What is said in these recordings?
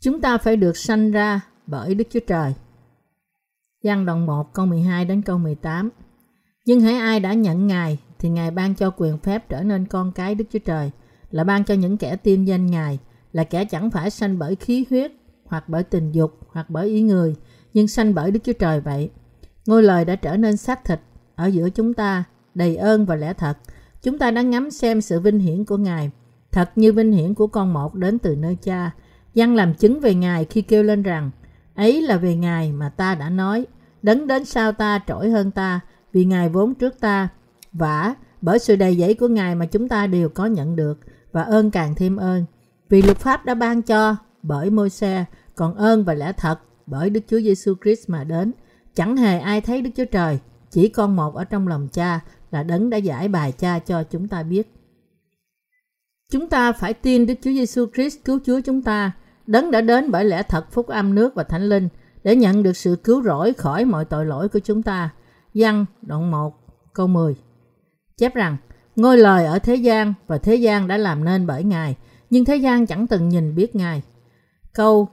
Chúng ta phải được sanh ra bởi Đức Chúa Trời. Giăng đoạn 1 câu 12 đến câu 18 Nhưng hãy ai đã nhận Ngài thì Ngài ban cho quyền phép trở nên con cái Đức Chúa Trời, là ban cho những kẻ tin danh Ngài, là kẻ chẳng phải sanh bởi khí huyết, hoặc bởi tình dục, hoặc bởi ý người, nhưng sanh bởi Đức Chúa Trời vậy. Ngôi lời đã trở nên xác thịt ở giữa chúng ta, đầy ơn và lẽ thật. Chúng ta đã ngắm xem sự vinh hiển của Ngài, thật như vinh hiển của con một đến từ nơi cha. Giăng làm chứng về Ngài khi kêu lên rằng ấy là về Ngài mà ta đã nói đấng đến sau ta trỗi hơn ta vì Ngài vốn trước ta vả bởi sự đầy dẫy của Ngài mà chúng ta đều có nhận được và ơn càng thêm ơn. Vì luật pháp đã ban cho bởi môi xe, còn ơn và lẽ thật bởi Đức Chúa Giêsu Christ mà đến. Chẳng hề ai thấy Đức Chúa Trời, chỉ con một ở trong lòng cha là đấng đã giải bài cha cho chúng ta biết. Chúng ta phải tin Đức Chúa Giêsu Christ cứu Chúa chúng ta, đấng đã đến bởi lẽ thật phúc âm nước và thánh linh để nhận được sự cứu rỗi khỏi mọi tội lỗi của chúng ta. Giăng đoạn 1 câu 10 chép rằng ngôi lời ở thế gian và thế gian đã làm nên bởi Ngài, nhưng thế gian chẳng từng nhìn biết Ngài. Câu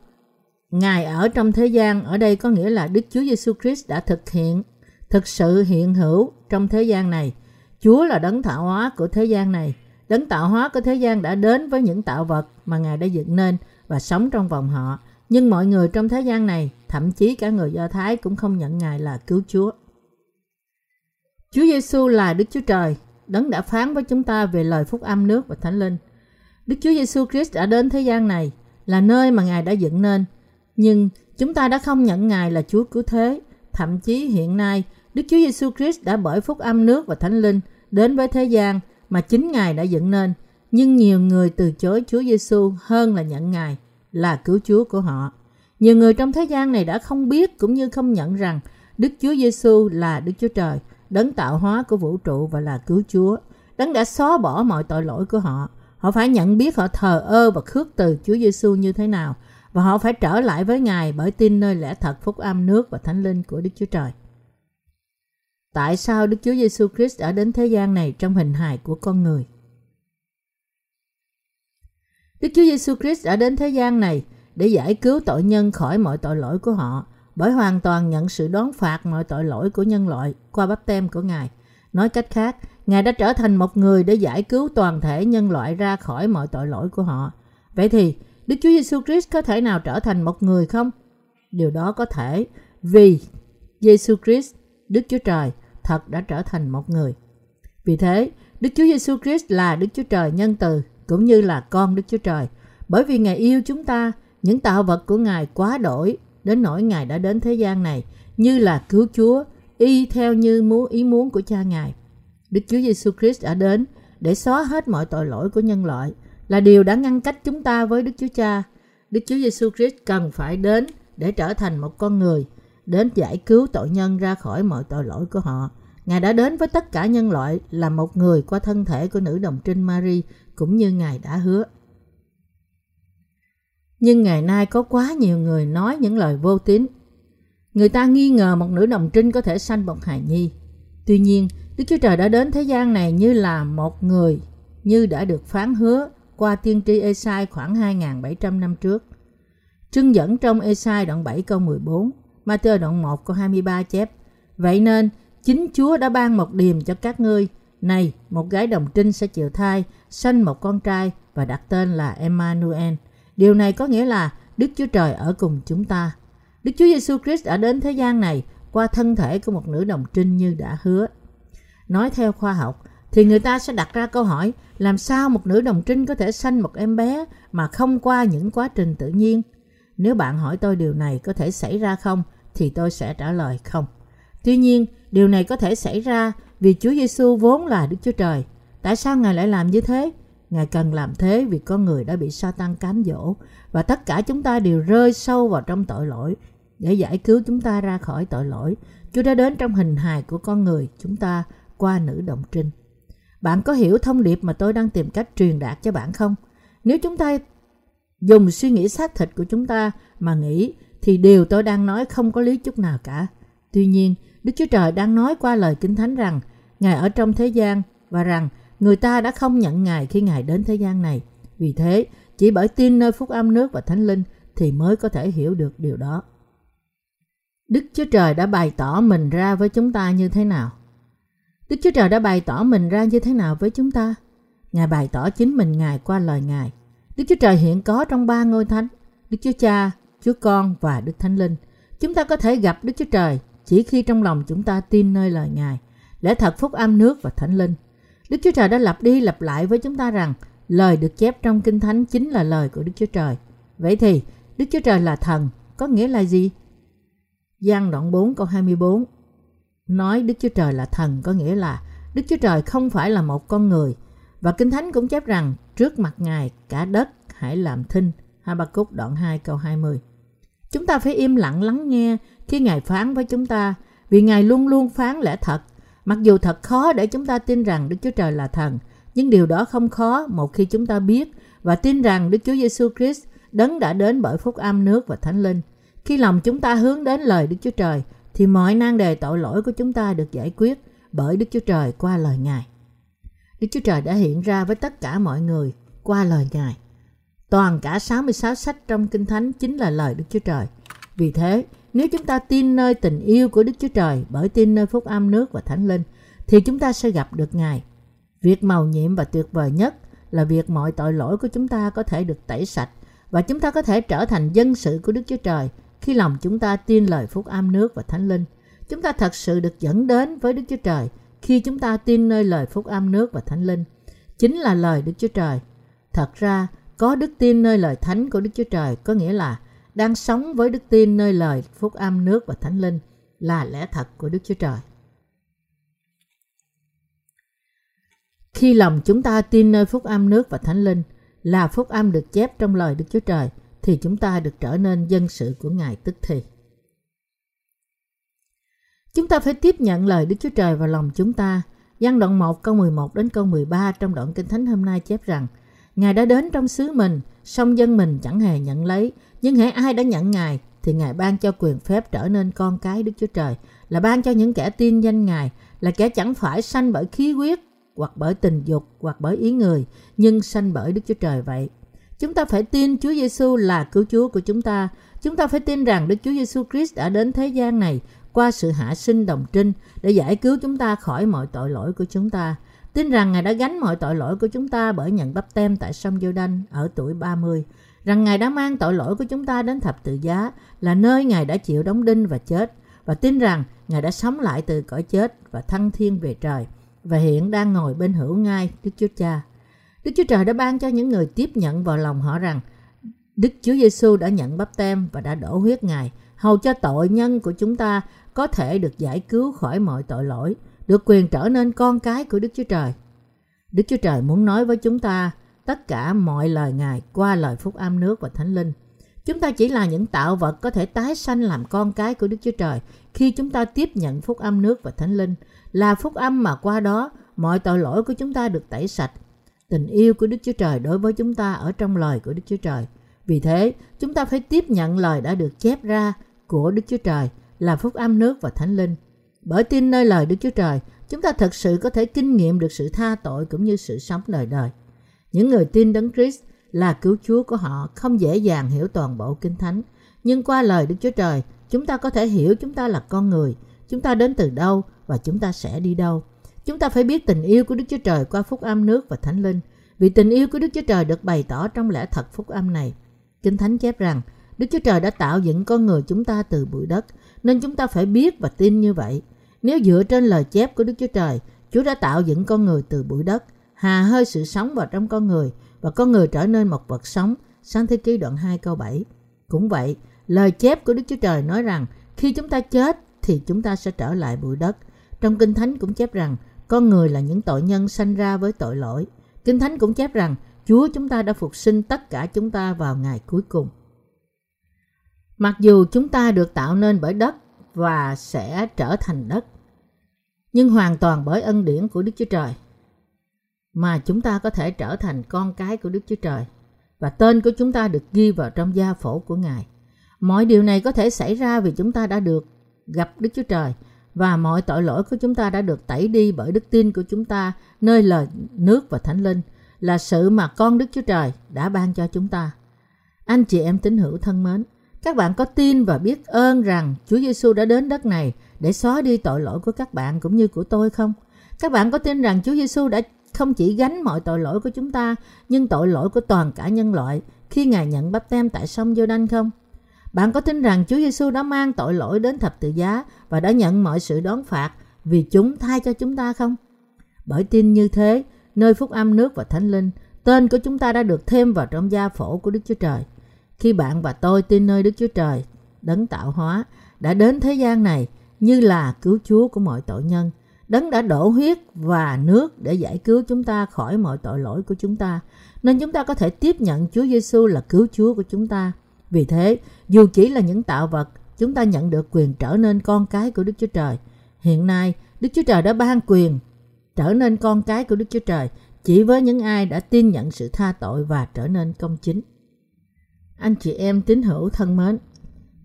Ngài ở trong thế gian ở đây có nghĩa là Đức Chúa Giêsu Christ đã thực hiện, thực sự hiện hữu trong thế gian này. Chúa là đấng tạo hóa của thế gian này. Đấng tạo hóa của thế gian đã đến với những tạo vật mà Ngài đã dựng nên và sống trong vòng họ. Nhưng mọi người trong thế gian này, thậm chí cả người Do Thái cũng không nhận Ngài là cứu Chúa. Chúa Giêsu là Đức Chúa Trời, đấng đã phán với chúng ta về lời phúc âm nước và thánh linh. Đức Chúa Giêsu Christ đã đến thế gian này là nơi mà Ngài đã dựng nên, nhưng chúng ta đã không nhận Ngài là Chúa cứu thế. Thậm chí hiện nay, Đức Chúa Giêsu Christ đã bởi phúc âm nước và thánh linh đến với thế gian mà chính Ngài đã dựng nên, nhưng nhiều người từ chối Chúa Giêsu hơn là nhận Ngài là cứu Chúa của họ. Nhiều người trong thế gian này đã không biết cũng như không nhận rằng Đức Chúa Giêsu là Đức Chúa Trời, đấng tạo hóa của vũ trụ và là cứu Chúa. Đấng đã xóa bỏ mọi tội lỗi của họ. Họ phải nhận biết họ thờ ơ và khước từ Chúa Giêsu như thế nào, và họ phải trở lại với Ngài bởi tin nơi lẽ thật phúc âm nước và thánh linh của Đức Chúa Trời. Tại sao Đức Chúa Giêsu Christ đã đến thế gian này trong hình hài của con người? Đức Chúa Giêsu Christ đã đến thế gian này để giải cứu tội nhân khỏi mọi tội lỗi của họ bởi hoàn toàn nhận sự đón phạt mọi tội lỗi của nhân loại qua bắp tem của Ngài. Nói cách khác, Ngài đã trở thành một người để giải cứu toàn thể nhân loại ra khỏi mọi tội lỗi của họ. Vậy thì, Đức Chúa Giêsu Christ có thể nào trở thành một người không? Điều đó có thể vì Giêsu Christ, Đức Chúa Trời, thật đã trở thành một người. Vì thế, Đức Chúa Giêsu Christ là Đức Chúa Trời nhân từ cũng như là con Đức Chúa Trời. Bởi vì Ngài yêu chúng ta, những tạo vật của Ngài quá đổi đến nỗi Ngài đã đến thế gian này như là cứu Chúa, y theo như muốn ý muốn của cha Ngài. Đức Chúa Giêsu Christ đã đến để xóa hết mọi tội lỗi của nhân loại, là điều đã ngăn cách chúng ta với Đức Chúa Cha. Đức Chúa Giêsu Christ cần phải đến để trở thành một con người, đến giải cứu tội nhân ra khỏi mọi tội lỗi của họ. Ngài đã đến với tất cả nhân loại là một người qua thân thể của nữ đồng trinh Mary cũng như Ngài đã hứa. Nhưng ngày nay có quá nhiều người nói những lời vô tín. Người ta nghi ngờ một nữ đồng trinh có thể sanh một hài nhi. Tuy nhiên, Đức Chúa Trời đã đến thế gian này như là một người, như đã được phán hứa qua tiên tri Esai khoảng 2.700 năm trước. Trưng dẫn trong Esai đoạn 7 câu 14, Matthew đoạn 1 câu 23 chép. Vậy nên, chính Chúa đã ban một điềm cho các ngươi. Này, một gái đồng trinh sẽ chịu thai, sanh một con trai và đặt tên là Emmanuel. Điều này có nghĩa là Đức Chúa Trời ở cùng chúng ta. Đức Chúa Giêsu Christ đã đến thế gian này qua thân thể của một nữ đồng trinh như đã hứa. Nói theo khoa học, thì người ta sẽ đặt ra câu hỏi làm sao một nữ đồng trinh có thể sanh một em bé mà không qua những quá trình tự nhiên? Nếu bạn hỏi tôi điều này có thể xảy ra không, thì tôi sẽ trả lời không. Tuy nhiên, điều này có thể xảy ra vì Chúa Giêsu vốn là Đức Chúa Trời. Tại sao Ngài lại làm như thế? Ngài cần làm thế vì con người đã bị sa cám dỗ và tất cả chúng ta đều rơi sâu vào trong tội lỗi. Để giải cứu chúng ta ra khỏi tội lỗi, Chúa đã đến trong hình hài của con người chúng ta qua nữ động trinh. Bạn có hiểu thông điệp mà tôi đang tìm cách truyền đạt cho bạn không? Nếu chúng ta dùng suy nghĩ xác thịt của chúng ta mà nghĩ thì điều tôi đang nói không có lý chút nào cả. Tuy nhiên, Đức Chúa Trời đang nói qua lời Kinh Thánh rằng Ngài ở trong thế gian và rằng người ta đã không nhận Ngài khi Ngài đến thế gian này. Vì thế, chỉ bởi tin nơi phúc âm nước và thánh linh, thì mới có thể hiểu được điều đó. Đức Chúa Trời đã bày tỏ mình ra với chúng ta như thế nào? Đức Chúa Trời đã bày tỏ mình ra như thế nào với chúng ta? Ngài bày tỏ chính mình Ngài qua lời Ngài. Đức Chúa Trời hiện có trong ba ngôi thánh, Đức Chúa Cha, Chúa Con và Đức Thánh Linh. Chúng ta có thể gặp Đức Chúa Trời chỉ khi trong lòng chúng ta tin nơi lời Ngài, lẽ thật phúc âm nước và Thánh Linh. Đức Chúa Trời đã lặp đi lặp lại với chúng ta rằng, lời được chép trong Kinh Thánh chính là lời của Đức Chúa Trời. Vậy thì, Đức Chúa Trời là thần, có nghĩa là gì? Giăng đoạn 4 câu 24 nói Đức Chúa Trời là thần có nghĩa là Đức Chúa Trời không phải là một con người và Kinh Thánh cũng chép rằng, trước mặt Ngài cả đất hãy làm thinh. Habakkuk đoạn 2 câu 20 Chúng ta phải im lặng lắng nghe khi Ngài phán với chúng ta, vì Ngài luôn luôn phán lẽ thật. Mặc dù thật khó để chúng ta tin rằng Đức Chúa Trời là thần, nhưng điều đó không khó một khi chúng ta biết và tin rằng Đức Chúa Giêsu Christ đấng đã đến bởi phúc âm nước và thánh linh. Khi lòng chúng ta hướng đến lời Đức Chúa Trời thì mọi nan đề tội lỗi của chúng ta được giải quyết bởi Đức Chúa Trời qua lời Ngài. Đức Chúa Trời đã hiện ra với tất cả mọi người qua lời Ngài. Toàn cả 66 sách trong Kinh Thánh chính là lời Đức Chúa Trời. Vì thế, nếu chúng ta tin nơi tình yêu của Đức Chúa Trời bởi tin nơi phúc âm nước và thánh linh, thì chúng ta sẽ gặp được Ngài. Việc màu nhiệm và tuyệt vời nhất là việc mọi tội lỗi của chúng ta có thể được tẩy sạch và chúng ta có thể trở thành dân sự của Đức Chúa Trời khi lòng chúng ta tin lời phúc âm nước và thánh linh. Chúng ta thật sự được dẫn đến với Đức Chúa Trời khi chúng ta tin nơi lời phúc âm nước và thánh linh. Chính là lời Đức Chúa Trời. Thật ra, có đức tin nơi lời thánh của Đức Chúa Trời có nghĩa là đang sống với đức tin nơi lời phúc âm nước và thánh linh là lẽ thật của Đức Chúa Trời. Khi lòng chúng ta tin nơi phúc âm nước và thánh linh là phúc âm được chép trong lời Đức Chúa Trời thì chúng ta được trở nên dân sự của Ngài tức thì. Chúng ta phải tiếp nhận lời Đức Chúa Trời vào lòng chúng ta. Giăng đoạn 1 câu 11 đến câu 13 trong đoạn Kinh Thánh hôm nay chép rằng Ngài đã đến trong xứ mình, song dân mình chẳng hề nhận lấy. Nhưng hãy ai đã nhận Ngài thì Ngài ban cho quyền phép trở nên con cái Đức Chúa Trời, là ban cho những kẻ tin danh Ngài, là kẻ chẳng phải sanh bởi khí huyết, hoặc bởi tình dục, hoặc bởi ý người, nhưng sanh bởi Đức Chúa Trời vậy. Chúng ta phải tin Chúa Giêsu là cứu Chúa của chúng ta. Chúng ta phải tin rằng Đức Chúa Giêsu Christ đã đến thế gian này qua sự hạ sinh đồng trinh để giải cứu chúng ta khỏi mọi tội lỗi của chúng ta. Tin rằng Ngài đã gánh mọi tội lỗi của chúng ta bởi nhận bắp tem tại sông giô đanh ở tuổi 30. Rằng Ngài đã mang tội lỗi của chúng ta đến thập tự giá là nơi Ngài đã chịu đóng đinh và chết. Và tin rằng Ngài đã sống lại từ cõi chết và thăng thiên về trời. Và hiện đang ngồi bên hữu ngai Đức Chúa Cha. Đức Chúa Trời đã ban cho những người tiếp nhận vào lòng họ rằng Đức Chúa Giêsu đã nhận bắp tem và đã đổ huyết Ngài hầu cho tội nhân của chúng ta có thể được giải cứu khỏi mọi tội lỗi, được quyền trở nên con cái của Đức Chúa Trời. Đức Chúa Trời muốn nói với chúng ta tất cả mọi lời Ngài qua lời phúc âm nước và thánh linh. Chúng ta chỉ là những tạo vật có thể tái sanh làm con cái của Đức Chúa Trời khi chúng ta tiếp nhận phúc âm nước và thánh linh, là phúc âm mà qua đó mọi tội lỗi của chúng ta được tẩy sạch. Tình yêu của Đức Chúa Trời đối với chúng ta ở trong lời của Đức Chúa Trời. Vì thế, chúng ta phải tiếp nhận lời đã được chép ra của Đức Chúa Trời là phúc âm nước và thánh linh. Bởi tin nơi lời Đức Chúa Trời, chúng ta thật sự có thể kinh nghiệm được sự tha tội cũng như sự sống đời đời. Những người tin đấng Christ là cứu Chúa của họ không dễ dàng hiểu toàn bộ Kinh Thánh, nhưng qua lời Đức Chúa Trời, chúng ta có thể hiểu chúng ta là con người, chúng ta đến từ đâu và chúng ta sẽ đi đâu. Chúng ta phải biết tình yêu của Đức Chúa Trời qua phúc âm nước và thánh linh, vì tình yêu của Đức Chúa Trời được bày tỏ trong lẽ thật phúc âm này. Kinh Thánh chép rằng, Đức Chúa Trời đã tạo dựng con người chúng ta từ bụi đất, nên chúng ta phải biết và tin như vậy. Nếu dựa trên lời chép của Đức Chúa Trời, Chúa đã tạo dựng con người từ bụi đất, hà hơi sự sống vào trong con người và con người trở nên một vật sống. Sáng thế ký đoạn 2 câu 7. Cũng vậy, lời chép của Đức Chúa Trời nói rằng khi chúng ta chết thì chúng ta sẽ trở lại bụi đất. Trong Kinh Thánh cũng chép rằng con người là những tội nhân sanh ra với tội lỗi. Kinh Thánh cũng chép rằng Chúa chúng ta đã phục sinh tất cả chúng ta vào ngày cuối cùng. Mặc dù chúng ta được tạo nên bởi đất và sẽ trở thành đất, nhưng hoàn toàn bởi ân điển của Đức Chúa Trời mà chúng ta có thể trở thành con cái của Đức Chúa Trời và tên của chúng ta được ghi vào trong gia phổ của Ngài. Mọi điều này có thể xảy ra vì chúng ta đã được gặp Đức Chúa Trời và mọi tội lỗi của chúng ta đã được tẩy đi bởi đức tin của chúng ta nơi lời nước và thánh linh là sự mà con Đức Chúa Trời đã ban cho chúng ta. Anh chị em tín hữu thân mến, các bạn có tin và biết ơn rằng Chúa Giêsu đã đến đất này để xóa đi tội lỗi của các bạn cũng như của tôi không? Các bạn có tin rằng Chúa Giêsu đã không chỉ gánh mọi tội lỗi của chúng ta, nhưng tội lỗi của toàn cả nhân loại khi Ngài nhận bắp tem tại sông giô đanh không? Bạn có tin rằng Chúa Giêsu đã mang tội lỗi đến thập tự giá và đã nhận mọi sự đón phạt vì chúng thay cho chúng ta không? Bởi tin như thế, nơi phúc âm nước và thánh linh, tên của chúng ta đã được thêm vào trong gia phổ của Đức Chúa Trời. Khi bạn và tôi tin nơi Đức Chúa Trời, đấng tạo hóa, đã đến thế gian này như là cứu Chúa của mọi tội nhân, đấng đã đổ huyết và nước để giải cứu chúng ta khỏi mọi tội lỗi của chúng ta, nên chúng ta có thể tiếp nhận Chúa Giêsu là cứu Chúa của chúng ta. Vì thế, dù chỉ là những tạo vật, chúng ta nhận được quyền trở nên con cái của Đức Chúa Trời. Hiện nay, Đức Chúa Trời đã ban quyền trở nên con cái của Đức Chúa Trời chỉ với những ai đã tin nhận sự tha tội và trở nên công chính. Anh chị em tín hữu thân mến,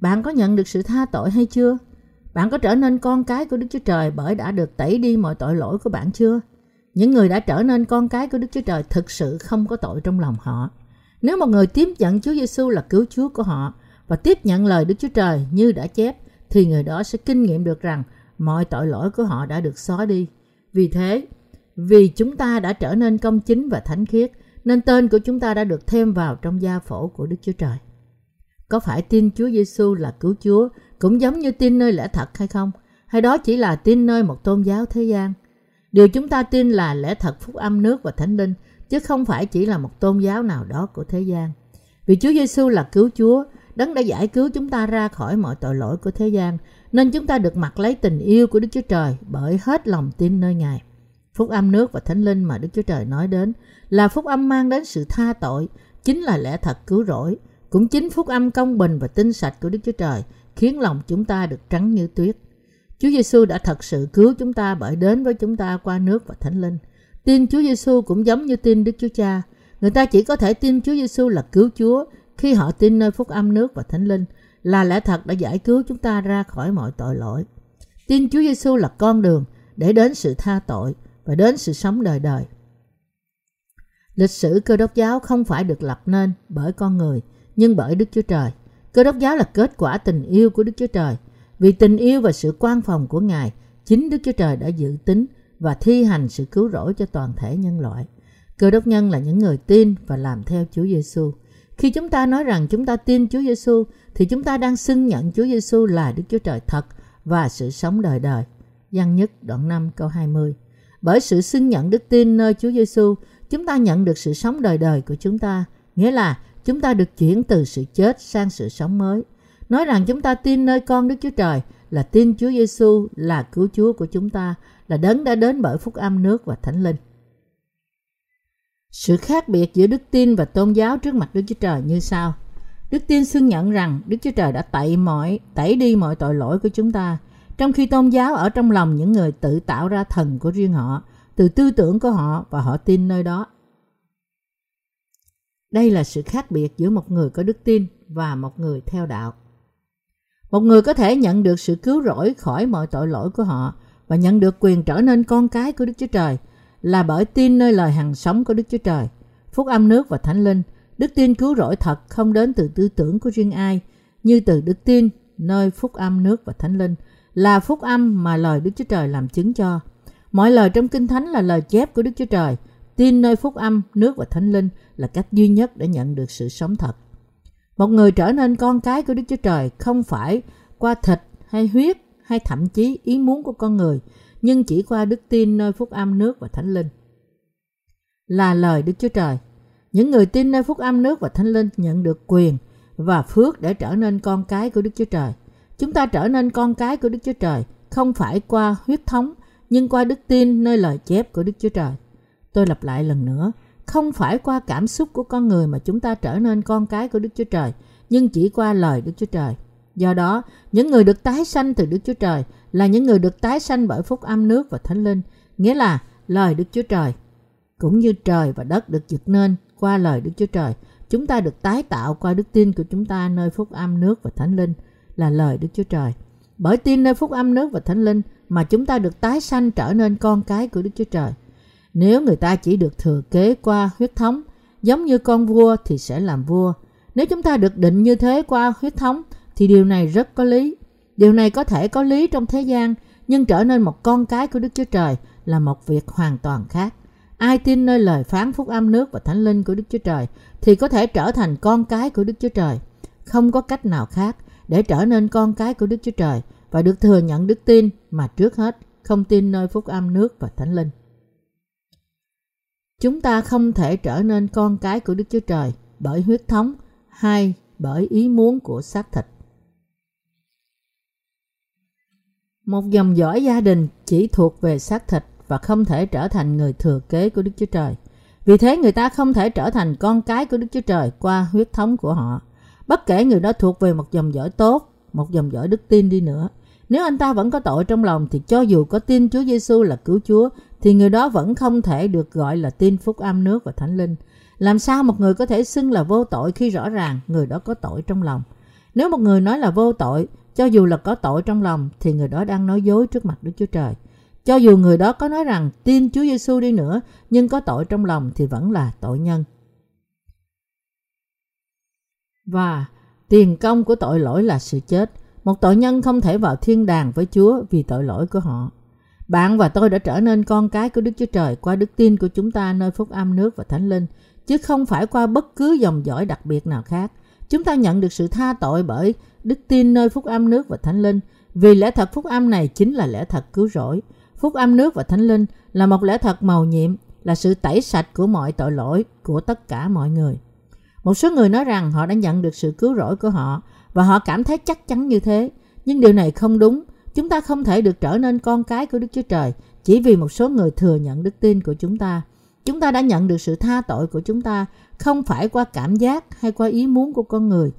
bạn có nhận được sự tha tội hay chưa? Bạn có trở nên con cái của Đức Chúa Trời bởi đã được tẩy đi mọi tội lỗi của bạn chưa? Những người đã trở nên con cái của Đức Chúa Trời thực sự không có tội trong lòng họ. Nếu một người tiếp nhận Chúa Giêsu là cứu Chúa của họ và tiếp nhận lời Đức Chúa Trời như đã chép, thì người đó sẽ kinh nghiệm được rằng mọi tội lỗi của họ đã được xóa đi. Vì thế, vì chúng ta đã trở nên công chính và thánh khiết, nên tên của chúng ta đã được thêm vào trong gia phổ của Đức Chúa Trời. Có phải tin Chúa Giêsu là cứu Chúa cũng giống như tin nơi lẽ thật hay không? Hay đó chỉ là tin nơi một tôn giáo thế gian? Điều chúng ta tin là lẽ thật phúc âm nước và thánh linh, chứ không phải chỉ là một tôn giáo nào đó của thế gian. Vì Chúa Giêsu là cứu Chúa, Đấng đã giải cứu chúng ta ra khỏi mọi tội lỗi của thế gian, nên chúng ta được mặc lấy tình yêu của Đức Chúa Trời bởi hết lòng tin nơi Ngài. Phúc âm nước và thánh linh mà Đức Chúa Trời nói đến là phúc âm mang đến sự tha tội, chính là lẽ thật cứu rỗi. Cũng chính phúc âm công bình và tinh sạch của Đức Chúa Trời khiến lòng chúng ta được trắng như tuyết. Chúa Giêsu đã thật sự cứu chúng ta bởi đến với chúng ta qua nước và thánh linh. Tin Chúa Giêsu cũng giống như tin Đức Chúa Cha. Người ta chỉ có thể tin Chúa Giêsu là cứu Chúa khi họ tin nơi phúc âm nước và thánh linh là lẽ thật đã giải cứu chúng ta ra khỏi mọi tội lỗi. Tin Chúa Giêsu là con đường để đến sự tha tội và đến sự sống đời đời. Lịch sử cơ đốc giáo không phải được lập nên bởi con người, nhưng bởi Đức Chúa Trời. Cơ đốc giáo là kết quả tình yêu của Đức Chúa Trời. Vì tình yêu và sự quan phòng của Ngài, chính Đức Chúa Trời đã dự tính và thi hành sự cứu rỗi cho toàn thể nhân loại. Cơ đốc nhân là những người tin và làm theo Chúa Giêsu. Khi chúng ta nói rằng chúng ta tin Chúa Giêsu thì chúng ta đang xưng nhận Chúa Giêsu là Đức Chúa Trời thật và sự sống đời đời. Giăng nhất đoạn 5 câu 20. Bởi sự xưng nhận đức tin nơi Chúa Giêsu, chúng ta nhận được sự sống đời đời của chúng ta, nghĩa là chúng ta được chuyển từ sự chết sang sự sống mới. Nói rằng chúng ta tin nơi con Đức Chúa Trời là tin Chúa Giêsu là cứu Chúa của chúng ta, là đấng đã đến bởi phúc âm nước và thánh linh. Sự khác biệt giữa đức tin và tôn giáo trước mặt Đức Chúa Trời như sau. Đức tin xưng nhận rằng Đức Chúa Trời đã tẩy mọi tẩy đi mọi tội lỗi của chúng ta, trong khi tôn giáo ở trong lòng những người tự tạo ra thần của riêng họ, từ tư tưởng của họ và họ tin nơi đó. Đây là sự khác biệt giữa một người có đức tin và một người theo đạo. Một người có thể nhận được sự cứu rỗi khỏi mọi tội lỗi của họ và nhận được quyền trở nên con cái của Đức Chúa Trời là bởi tin nơi lời hằng sống của Đức Chúa Trời, phúc âm nước và thánh linh. Đức tin cứu rỗi thật không đến từ tư tưởng của riêng ai, như từ đức tin nơi phúc âm nước và thánh linh là phúc âm mà lời Đức Chúa Trời làm chứng cho. Mọi lời trong Kinh Thánh là lời chép của Đức Chúa Trời. Tin nơi phúc âm, nước và thánh linh là cách duy nhất để nhận được sự sống thật. Một người trở nên con cái của Đức Chúa Trời không phải qua thịt hay huyết hay thậm chí ý muốn của con người, nhưng chỉ qua đức tin nơi phúc âm nước và thánh linh. Là lời Đức Chúa Trời. Những người tin nơi phúc âm nước và thánh linh nhận được quyền và phước để trở nên con cái của Đức Chúa Trời. Chúng ta trở nên con cái của Đức Chúa Trời không phải qua huyết thống nhưng qua đức tin nơi lời chép của Đức Chúa Trời. Tôi lặp lại lần nữa, không phải qua cảm xúc của con người mà chúng ta trở nên con cái của Đức Chúa Trời, nhưng chỉ qua lời Đức Chúa Trời. Do đó, những người được tái sanh từ Đức Chúa Trời là những người được tái sanh bởi phúc âm nước và thánh linh, nghĩa là lời Đức Chúa Trời. Cũng như trời và đất được dựng nên qua lời Đức Chúa Trời, chúng ta được tái tạo qua đức tin của chúng ta nơi phúc âm nước và thánh linh là lời Đức Chúa Trời. Bởi tin nơi phúc âm nước và thánh linh mà chúng ta được tái sanh trở nên con cái của Đức Chúa Trời. Nếu người ta chỉ được thừa kế qua huyết thống, giống như con vua thì sẽ làm vua. Nếu chúng ta được định như thế qua huyết thống thì điều này rất có lý. Điều này có thể có lý trong thế gian, nhưng trở nên một con cái của Đức Chúa Trời là một việc hoàn toàn khác. Ai tin nơi lời phán phúc âm nước và thánh linh của Đức Chúa Trời thì có thể trở thành con cái của Đức Chúa Trời. Không có cách nào khác để trở nên con cái của Đức Chúa Trời và được thừa nhận đức tin mà trước hết không tin nơi phúc âm nước và thánh linh. Chúng ta không thể trở nên con cái của Đức Chúa Trời bởi huyết thống hay bởi ý muốn của xác thịt. Một dòng dõi gia đình chỉ thuộc về xác thịt và không thể trở thành người thừa kế của Đức Chúa Trời. Vì thế người ta không thể trở thành con cái của Đức Chúa Trời qua huyết thống của họ. Bất kể người đó thuộc về một dòng dõi tốt, một dòng dõi đức tin đi nữa. Nếu anh ta vẫn có tội trong lòng thì cho dù có tin Chúa Giêsu là cứu Chúa thì người đó vẫn không thể được gọi là tin phúc âm nước và thánh linh. Làm sao một người có thể xưng là vô tội khi rõ ràng người đó có tội trong lòng? Nếu một người nói là vô tội, cho dù là có tội trong lòng thì người đó đang nói dối trước mặt Đức Chúa Trời. Cho dù người đó có nói rằng tin Chúa Giêsu đi nữa nhưng có tội trong lòng thì vẫn là tội nhân. Và tiền công của tội lỗi là sự chết. Một tội nhân không thể vào thiên đàng với Chúa vì tội lỗi của họ. Bạn và tôi đã trở nên con cái của Đức Chúa Trời qua đức tin của chúng ta nơi phúc âm nước và thánh linh, chứ không phải qua bất cứ dòng dõi đặc biệt nào khác. Chúng ta nhận được sự tha tội bởi đức tin nơi phúc âm nước và thánh linh, vì lẽ thật phúc âm này chính là lẽ thật cứu rỗi. Phúc âm nước và thánh linh là một lẽ thật màu nhiệm, là sự tẩy sạch của mọi tội lỗi của tất cả mọi người. Một số người nói rằng họ đã nhận được sự cứu rỗi của họ và họ cảm thấy chắc chắn như thế. Nhưng điều này không đúng. Chúng ta không thể được trở nên con cái của Đức Chúa Trời chỉ vì một số người thừa nhận đức tin của chúng ta. Chúng ta đã nhận được sự tha tội của chúng ta không phải qua cảm giác hay qua ý muốn của con người.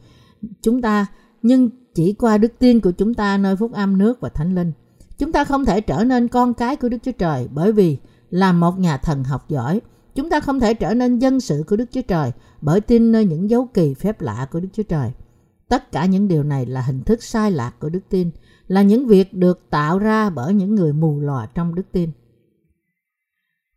Chúng ta, nhưng chỉ qua đức tin của chúng ta nơi phúc âm nước và thánh linh. Chúng ta không thể trở nên con cái của Đức Chúa Trời bởi vì là một nhà thần học giỏi. Chúng ta không thể trở nên dân sự của Đức Chúa Trời bởi tin nơi những dấu kỳ phép lạ của Đức Chúa Trời. Tất cả những điều này là hình thức sai lạc của đức tin, là những việc được tạo ra bởi những người mù lòa trong đức tin.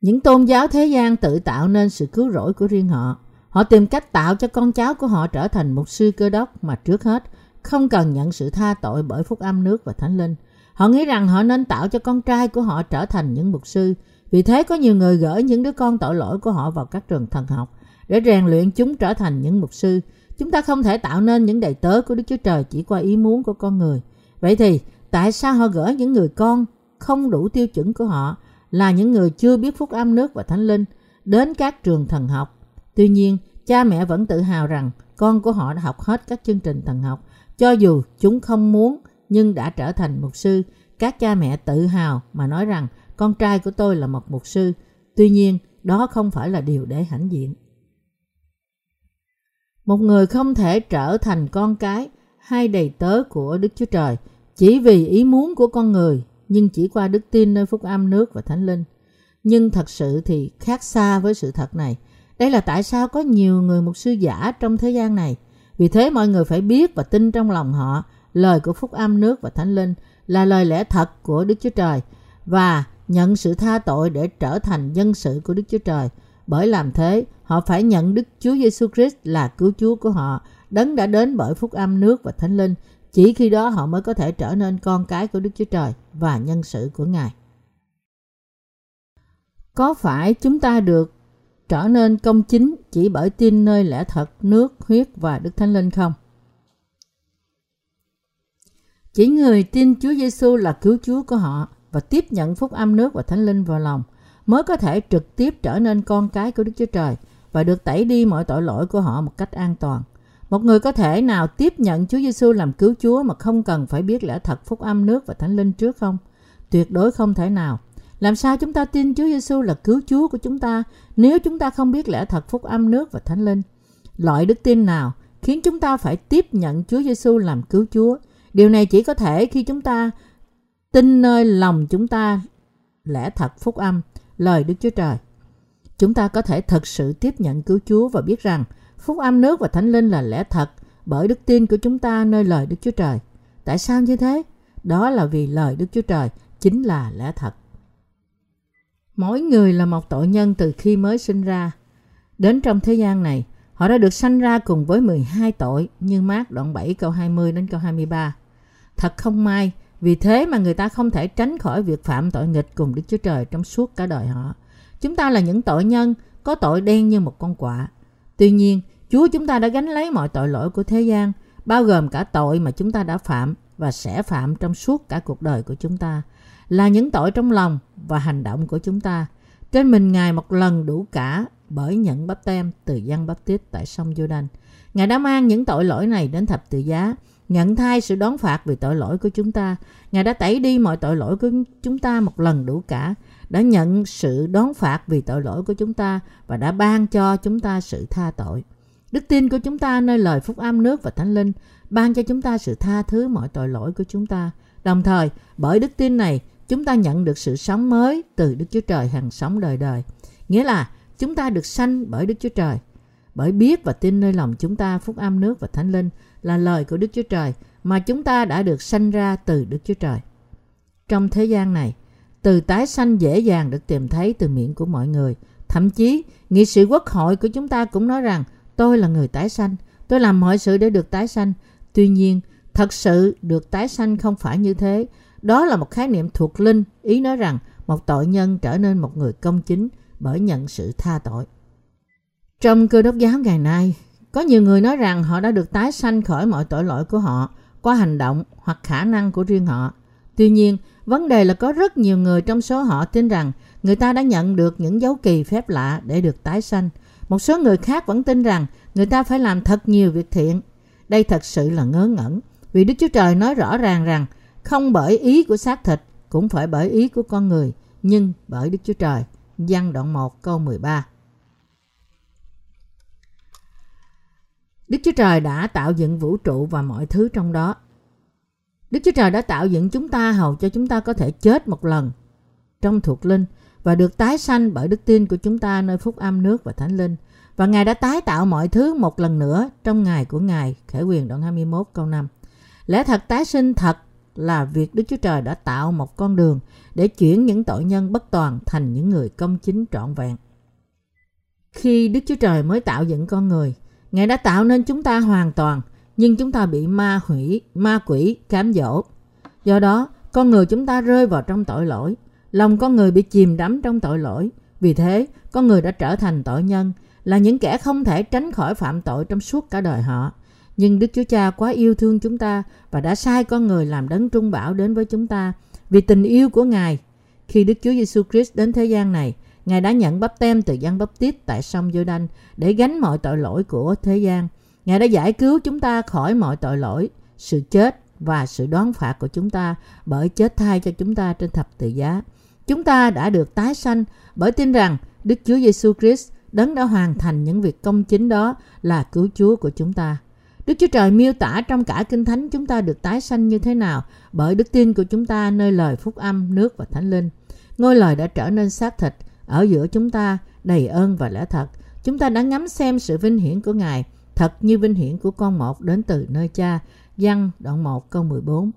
Những tôn giáo thế gian tự tạo nên sự cứu rỗi của riêng họ. Họ tìm cách tạo cho con cháu của họ trở thành một sư cơ đốc mà trước hết không cần nhận sự tha tội bởi phúc âm nước và thánh linh. Họ nghĩ rằng họ nên tạo cho con trai của họ trở thành những mục sư. Vì thế có nhiều người gửi những đứa con tội lỗi của họ vào các trường thần học để rèn luyện chúng trở thành những mục sư. Chúng ta không thể tạo nên những đầy tớ của Đức Chúa Trời chỉ qua ý muốn của con người. Vậy thì tại sao họ gửi những người con không đủ tiêu chuẩn của họ là những người chưa biết phúc âm nước và thánh linh đến các trường thần học? Tuy nhiên, cha mẹ vẫn tự hào rằng con của họ đã học hết các chương trình thần học cho dù chúng không muốn nhưng đã trở thành mục sư. Các cha mẹ tự hào mà nói rằng con trai của tôi là một mục sư. Tuy nhiên, đó không phải là điều để hãnh diện. Một người không thể trở thành con cái hay đầy tớ của Đức Chúa Trời chỉ vì ý muốn của con người, nhưng chỉ qua đức tin nơi phúc âm nước và thánh linh. Nhưng thật sự thì khác xa với sự thật này. Đây là tại sao có nhiều người mục sư giả trong thế gian này. Vì thế mọi người phải biết và tin trong lòng họ lời của phúc âm nước và thánh linh là lời lẽ thật của Đức Chúa Trời và nhận sự tha tội để trở thành dân sự của Đức Chúa Trời. Bởi làm thế, họ phải nhận Đức Chúa Giêsu Christ là cứu Chúa của họ, đấng đã đến bởi phúc âm nước và thánh linh. Chỉ khi đó họ mới có thể trở nên con cái của Đức Chúa Trời và nhân sự của Ngài. Có phải chúng ta được trở nên công chính chỉ bởi tin nơi lẽ thật, nước, huyết và Đức Thánh Linh không? Chỉ người tin Chúa Giêsu là cứu Chúa của họ và tiếp nhận phúc âm nước và Thánh Linh vào lòng mới có thể trực tiếp trở nên con cái của Đức Chúa Trời và được tẩy đi mọi tội lỗi của họ một cách an toàn. Một người có thể nào tiếp nhận Chúa Giêsu làm cứu Chúa mà không cần phải biết lẽ thật phúc âm nước và Thánh Linh trước không? Tuyệt đối không thể nào. Làm sao chúng ta tin Chúa Giêsu là cứu Chúa của chúng ta nếu chúng ta không biết lẽ thật phúc âm nước và Thánh Linh? Loại đức tin nào khiến chúng ta phải tiếp nhận Chúa Giêsu làm cứu Chúa? Điều này chỉ có thể khi chúng ta tin nơi lòng chúng ta lẽ thật phúc âm, lời Đức Chúa Trời. Chúng ta có thể thật sự tiếp nhận cứu Chúa và biết rằng phúc âm nước và thánh linh là lẽ thật bởi đức tin của chúng ta nơi lời Đức Chúa Trời. Tại sao như thế? Đó là vì lời Đức Chúa Trời chính là lẽ thật. Mỗi người là một tội nhân từ khi mới sinh ra. Đến trong thế gian này, Họ đã được sanh ra cùng với 12 tội như mát đoạn 7 câu 20 đến câu 23. Thật không may, vì thế mà người ta không thể tránh khỏi việc phạm tội nghịch cùng Đức Chúa Trời trong suốt cả đời họ. Chúng ta là những tội nhân, có tội đen như một con quạ. Tuy nhiên, Chúa chúng ta đã gánh lấy mọi tội lỗi của thế gian, bao gồm cả tội mà chúng ta đã phạm và sẽ phạm trong suốt cả cuộc đời của chúng ta, là những tội trong lòng và hành động của chúng ta. Trên mình Ngài một lần đủ cả bởi nhận bắp tem từ dân bắp tít tại sông Jordan. Ngài đã mang những tội lỗi này đến thập tự giá, nhận thay sự đón phạt vì tội lỗi của chúng ta. Ngài đã tẩy đi mọi tội lỗi của chúng ta một lần đủ cả, đã nhận sự đón phạt vì tội lỗi của chúng ta và đã ban cho chúng ta sự tha tội. Đức tin của chúng ta nơi lời phúc âm nước và thánh linh ban cho chúng ta sự tha thứ mọi tội lỗi của chúng ta. Đồng thời, bởi đức tin này, chúng ta nhận được sự sống mới từ Đức Chúa Trời hàng sống đời đời. Nghĩa là chúng ta được sanh bởi Đức Chúa Trời. Bởi biết và tin nơi lòng chúng ta phúc âm nước và thánh linh là lời của Đức Chúa Trời mà chúng ta đã được sanh ra từ Đức Chúa Trời. Trong thế gian này, từ tái sanh dễ dàng được tìm thấy từ miệng của mọi người. Thậm chí, nghị sĩ quốc hội của chúng ta cũng nói rằng tôi là người tái sanh, tôi làm mọi sự để được tái sanh. Tuy nhiên, thật sự được tái sanh không phải như thế. Đó là một khái niệm thuộc linh, ý nói rằng một tội nhân trở nên một người công chính bởi nhận sự tha tội. Trong cơ đốc giáo ngày nay, có nhiều người nói rằng họ đã được tái sanh khỏi mọi tội lỗi của họ qua hành động hoặc khả năng của riêng họ. Tuy nhiên, vấn đề là có rất nhiều người trong số họ tin rằng người ta đã nhận được những dấu kỳ phép lạ để được tái sanh. Một số người khác vẫn tin rằng người ta phải làm thật nhiều việc thiện. Đây thật sự là ngớ ngẩn, vì Đức Chúa Trời nói rõ ràng rằng không bởi ý của xác thịt, cũng phải bởi ý của con người, nhưng bởi Đức Chúa Trời. Giăng đoạn 1 câu 13 Đức Chúa Trời đã tạo dựng vũ trụ và mọi thứ trong đó. Đức Chúa Trời đã tạo dựng chúng ta hầu cho chúng ta có thể chết một lần trong thuộc linh và được tái sanh bởi đức tin của chúng ta nơi phúc âm nước và thánh linh. Và Ngài đã tái tạo mọi thứ một lần nữa trong ngày của Ngài, khởi quyền đoạn 21 câu 5. Lẽ thật tái sinh thật là việc Đức Chúa Trời đã tạo một con đường để chuyển những tội nhân bất toàn thành những người công chính trọn vẹn. Khi Đức Chúa Trời mới tạo dựng con người, Ngài đã tạo nên chúng ta hoàn toàn, nhưng chúng ta bị ma hủy, ma quỷ cám dỗ. Do đó, con người chúng ta rơi vào trong tội lỗi. Lòng con người bị chìm đắm trong tội lỗi. Vì thế, con người đã trở thành tội nhân, là những kẻ không thể tránh khỏi phạm tội trong suốt cả đời họ. Nhưng Đức Chúa Cha quá yêu thương chúng ta và đã sai con người làm đấng trung bảo đến với chúng ta vì tình yêu của Ngài. Khi Đức Chúa Giêsu Christ đến thế gian này, Ngài đã nhận bắp tem từ dân bắp tít tại sông giô đanh để gánh mọi tội lỗi của thế gian. Ngài đã giải cứu chúng ta khỏi mọi tội lỗi, sự chết và sự đoán phạt của chúng ta bởi chết thay cho chúng ta trên thập tự giá. Chúng ta đã được tái sanh bởi tin rằng Đức Chúa Giêsu Christ đấng đã hoàn thành những việc công chính đó là cứu Chúa của chúng ta. Đức Chúa Trời miêu tả trong cả Kinh Thánh chúng ta được tái sanh như thế nào bởi đức tin của chúng ta nơi lời phúc âm, nước và thánh linh. Ngôi lời đã trở nên xác thịt ở giữa chúng ta đầy ơn và lẽ thật. Chúng ta đã ngắm xem sự vinh hiển của Ngài thật như vinh hiển của con một đến từ nơi cha. Văn, đoạn 1 câu 14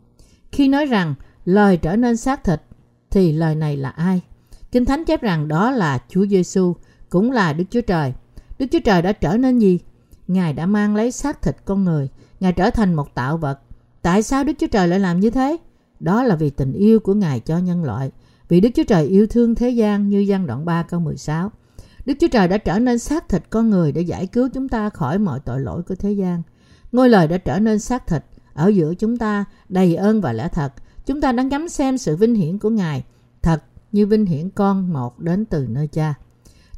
Khi nói rằng, lời trở nên xác thịt thì lời này là ai? Kinh Thánh chép rằng đó là Chúa Giêsu cũng là Đức Chúa Trời. Đức Chúa Trời đã trở nên gì? Ngài đã mang lấy xác thịt con người. Ngài trở thành một tạo vật. Tại sao Đức Chúa Trời lại làm như thế? Đó là vì tình yêu của Ngài cho nhân loại. Vì Đức Chúa Trời yêu thương thế gian như văn đoạn 3 câu 16. Đức Chúa Trời đã trở nên xác thịt con người để giải cứu chúng ta khỏi mọi tội lỗi của thế gian. Ngôi lời đã trở nên xác thịt ở giữa chúng ta, đầy ơn và lẽ thật. Chúng ta đã ngắm xem sự vinh hiển của Ngài, thật như vinh hiển con một đến từ nơi cha.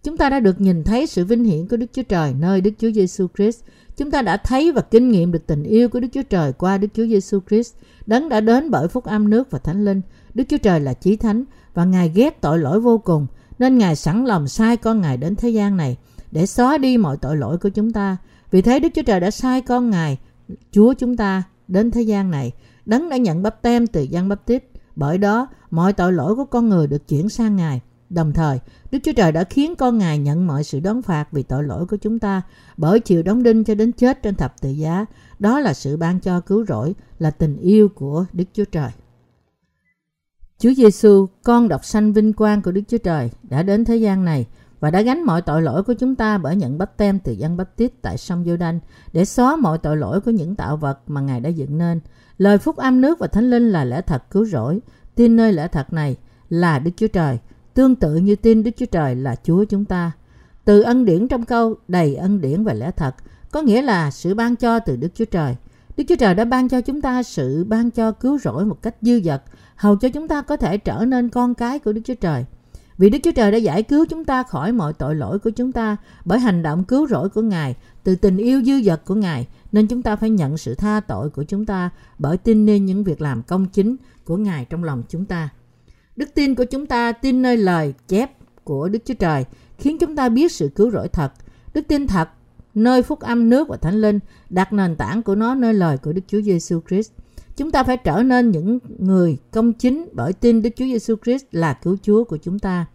Chúng ta đã được nhìn thấy sự vinh hiển của Đức Chúa Trời nơi Đức Chúa Giêsu Christ. Chúng ta đã thấy và kinh nghiệm được tình yêu của Đức Chúa Trời qua Đức Chúa Giêsu Christ. Đấng đã đến bởi phúc âm nước và thánh linh. Đức Chúa Trời là chí thánh và Ngài ghét tội lỗi vô cùng nên Ngài sẵn lòng sai con Ngài đến thế gian này để xóa đi mọi tội lỗi của chúng ta. Vì thế Đức Chúa Trời đã sai con Ngài, Chúa chúng ta đến thế gian này. Đấng đã nhận bắp tem từ dân bắp tít. Bởi đó, mọi tội lỗi của con người được chuyển sang Ngài. Đồng thời, Đức Chúa Trời đã khiến con Ngài nhận mọi sự đón phạt vì tội lỗi của chúng ta bởi chịu đóng đinh cho đến chết trên thập tự giá. Đó là sự ban cho cứu rỗi, là tình yêu của Đức Chúa Trời. Chúa Giêsu, con độc sanh vinh quang của Đức Chúa Trời, đã đến thế gian này và đã gánh mọi tội lỗi của chúng ta bởi nhận bắp tem từ dân bắp tít tại sông giô đanh để xóa mọi tội lỗi của những tạo vật mà Ngài đã dựng nên. Lời phúc âm nước và thánh linh là lẽ thật cứu rỗi. Tin nơi lẽ thật này là Đức Chúa Trời, tương tự như tin Đức Chúa Trời là Chúa chúng ta. Từ ân điển trong câu đầy ân điển và lẽ thật có nghĩa là sự ban cho từ Đức Chúa Trời. Đức Chúa Trời đã ban cho chúng ta sự ban cho cứu rỗi một cách dư dật, hầu cho chúng ta có thể trở nên con cái của Đức Chúa Trời. Vì Đức Chúa Trời đã giải cứu chúng ta khỏi mọi tội lỗi của chúng ta bởi hành động cứu rỗi của Ngài, từ tình yêu dư dật của Ngài, nên chúng ta phải nhận sự tha tội của chúng ta bởi tin nên những việc làm công chính của Ngài trong lòng chúng ta. Đức tin của chúng ta tin nơi lời chép của Đức Chúa Trời khiến chúng ta biết sự cứu rỗi thật. Đức tin thật nơi phúc âm nước và thánh linh, đặt nền tảng của nó nơi lời của Đức Chúa Giêsu Christ. Chúng ta phải trở nên những người công chính bởi tin Đức Chúa Giêsu Christ là cứu Chúa của chúng ta.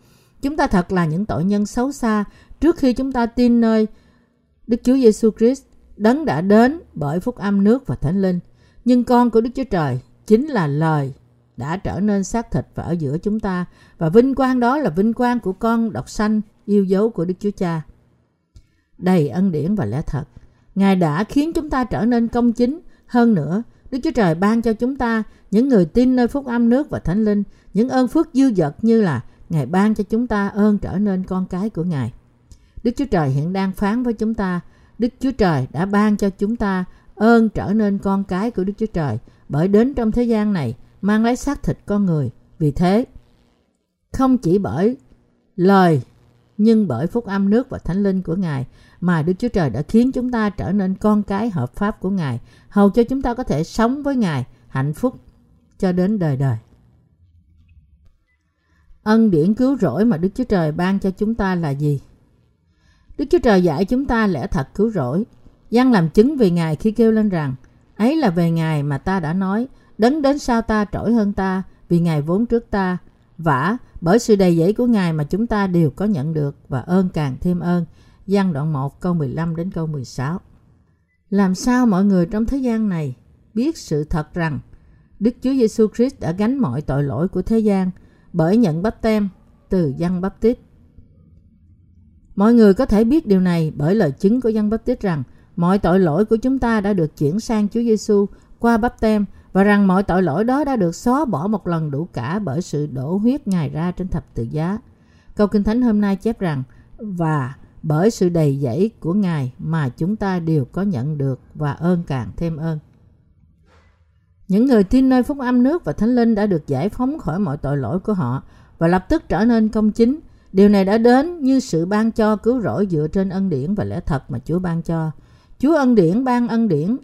Chúng ta thật là những tội nhân xấu xa trước khi chúng ta tin nơi Đức Chúa Giêsu Christ đấng đã đến bởi phúc âm nước và thánh linh. Nhưng con của Đức Chúa Trời chính là lời đã trở nên xác thịt và ở giữa chúng ta và vinh quang đó là vinh quang của con độc sanh yêu dấu của Đức Chúa Cha. Đầy ân điển và lẽ thật. Ngài đã khiến chúng ta trở nên công chính hơn nữa. Đức Chúa Trời ban cho chúng ta những người tin nơi phúc âm nước và thánh linh, những ơn phước dư dật như là Ngài ban cho chúng ta ơn trở nên con cái của Ngài. Đức Chúa Trời hiện đang phán với chúng ta, Đức Chúa Trời đã ban cho chúng ta ơn trở nên con cái của Đức Chúa Trời bởi đến trong thế gian này mang lấy xác thịt con người. Vì thế, không chỉ bởi lời nhưng bởi phúc âm nước và thánh linh của Ngài mà Đức Chúa Trời đã khiến chúng ta trở nên con cái hợp pháp của Ngài, hầu cho chúng ta có thể sống với Ngài hạnh phúc cho đến đời đời. Ân điển cứu rỗi mà Đức Chúa Trời ban cho chúng ta là gì? Đức Chúa Trời dạy chúng ta lẽ thật cứu rỗi. Giăng làm chứng về Ngài khi kêu lên rằng, ấy là về Ngài mà ta đã nói, đấng đến sau ta trỗi hơn ta, vì Ngài vốn trước ta. Vả, bởi sự đầy dẫy của Ngài mà chúng ta đều có nhận được và ơn càng thêm ơn gian đoạn 1 câu 15 đến câu 16. Làm sao mọi người trong thế gian này biết sự thật rằng Đức Chúa Giêsu Christ đã gánh mọi tội lỗi của thế gian bởi nhận bắp tem từ dân bắp tít. Mọi người có thể biết điều này bởi lời chứng của dân bắp tít rằng mọi tội lỗi của chúng ta đã được chuyển sang Chúa Giêsu qua bắp tem và rằng mọi tội lỗi đó đã được xóa bỏ một lần đủ cả bởi sự đổ huyết Ngài ra trên thập tự giá. Câu Kinh Thánh hôm nay chép rằng, và bởi sự đầy dẫy của Ngài mà chúng ta đều có nhận được và ơn càng thêm ơn. Những người tin nơi phúc âm nước và thánh linh đã được giải phóng khỏi mọi tội lỗi của họ và lập tức trở nên công chính. Điều này đã đến như sự ban cho cứu rỗi dựa trên ân điển và lẽ thật mà Chúa ban cho. Chúa ân điển ban ân điển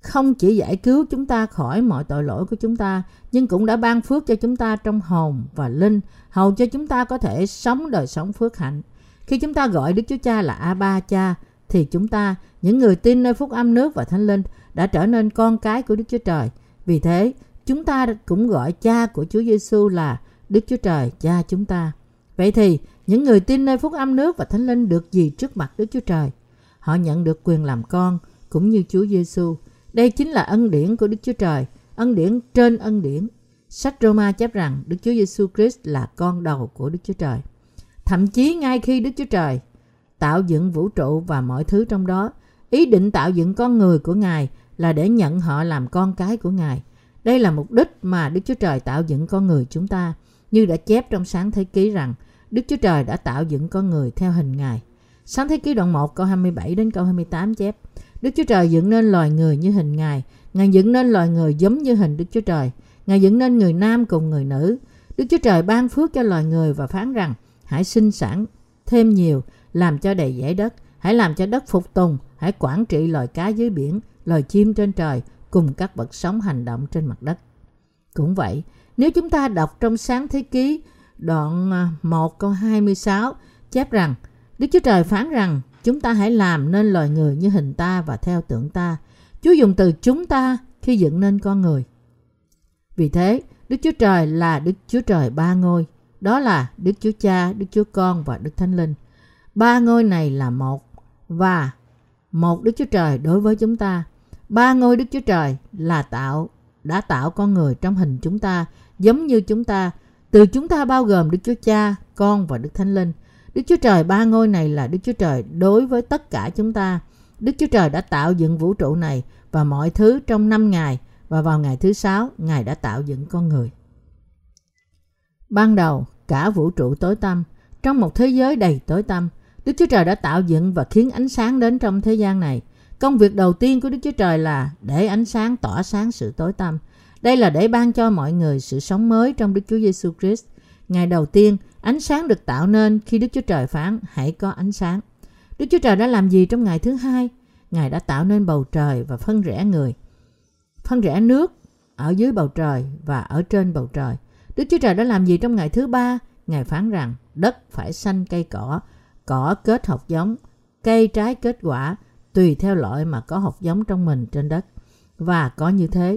không chỉ giải cứu chúng ta khỏi mọi tội lỗi của chúng ta, nhưng cũng đã ban phước cho chúng ta trong hồn và linh, hầu cho chúng ta có thể sống đời sống phước hạnh. Khi chúng ta gọi Đức Chúa Cha là A-ba Cha, thì chúng ta, những người tin nơi phúc âm nước và thánh linh, đã trở nên con cái của Đức Chúa Trời. Vì thế, chúng ta cũng gọi cha của Chúa Giêsu là Đức Chúa Trời, cha chúng ta. Vậy thì, những người tin nơi phúc âm nước và thánh linh được gì trước mặt Đức Chúa Trời? Họ nhận được quyền làm con, cũng như Chúa Giêsu. Đây chính là ân điển của Đức Chúa Trời, ân điển trên ân điển. Sách Roma chép rằng Đức Chúa Giêsu Christ là con đầu của Đức Chúa Trời. Thậm chí ngay khi Đức Chúa Trời tạo dựng vũ trụ và mọi thứ trong đó, ý định tạo dựng con người của Ngài là để nhận họ làm con cái của Ngài. Đây là mục đích mà Đức Chúa Trời tạo dựng con người chúng ta, như đã chép trong sáng thế ký rằng Đức Chúa Trời đã tạo dựng con người theo hình Ngài. Sáng thế ký đoạn 1 câu 27 đến câu 28 chép Đức Chúa Trời dựng nên loài người như hình Ngài. Ngài dựng nên loài người giống như hình Đức Chúa Trời. Ngài dựng nên người nam cùng người nữ. Đức Chúa Trời ban phước cho loài người và phán rằng hãy sinh sản thêm nhiều, làm cho đầy dãy đất. Hãy làm cho đất phục tùng, hãy quản trị loài cá dưới biển, loài chim trên trời cùng các vật sống hành động trên mặt đất. Cũng vậy, nếu chúng ta đọc trong sáng thế ký đoạn à, 1 câu 26 chép rằng Đức Chúa Trời phán rằng chúng ta hãy làm nên loài người như hình ta và theo tưởng ta. Chúa dùng từ chúng ta khi dựng nên con người. Vì thế, Đức Chúa Trời là Đức Chúa Trời ba ngôi. Đó là Đức Chúa Cha, Đức Chúa Con và Đức Thánh Linh. Ba ngôi này là một và một Đức Chúa Trời đối với chúng ta. Ba ngôi Đức Chúa Trời là tạo, đã tạo con người trong hình chúng ta, giống như chúng ta. Từ chúng ta bao gồm Đức Chúa Cha, Con và Đức Thánh Linh. Đức Chúa Trời ba ngôi này là Đức Chúa Trời đối với tất cả chúng ta. Đức Chúa Trời đã tạo dựng vũ trụ này và mọi thứ trong năm ngày và vào ngày thứ sáu, Ngài đã tạo dựng con người. Ban đầu, cả vũ trụ tối tăm, trong một thế giới đầy tối tăm, Đức Chúa Trời đã tạo dựng và khiến ánh sáng đến trong thế gian này. Công việc đầu tiên của Đức Chúa Trời là để ánh sáng tỏa sáng sự tối tăm. Đây là để ban cho mọi người sự sống mới trong Đức Chúa Giêsu Christ. Ngày đầu tiên, ánh sáng được tạo nên khi Đức Chúa Trời phán hãy có ánh sáng. Đức Chúa Trời đã làm gì trong ngày thứ hai? Ngài đã tạo nên bầu trời và phân rẽ người. Phân rẽ nước ở dưới bầu trời và ở trên bầu trời. Đức Chúa Trời đã làm gì trong ngày thứ ba? Ngài phán rằng đất phải xanh cây cỏ, cỏ kết hột giống, cây trái kết quả, tùy theo loại mà có hột giống trong mình trên đất. Và có như thế.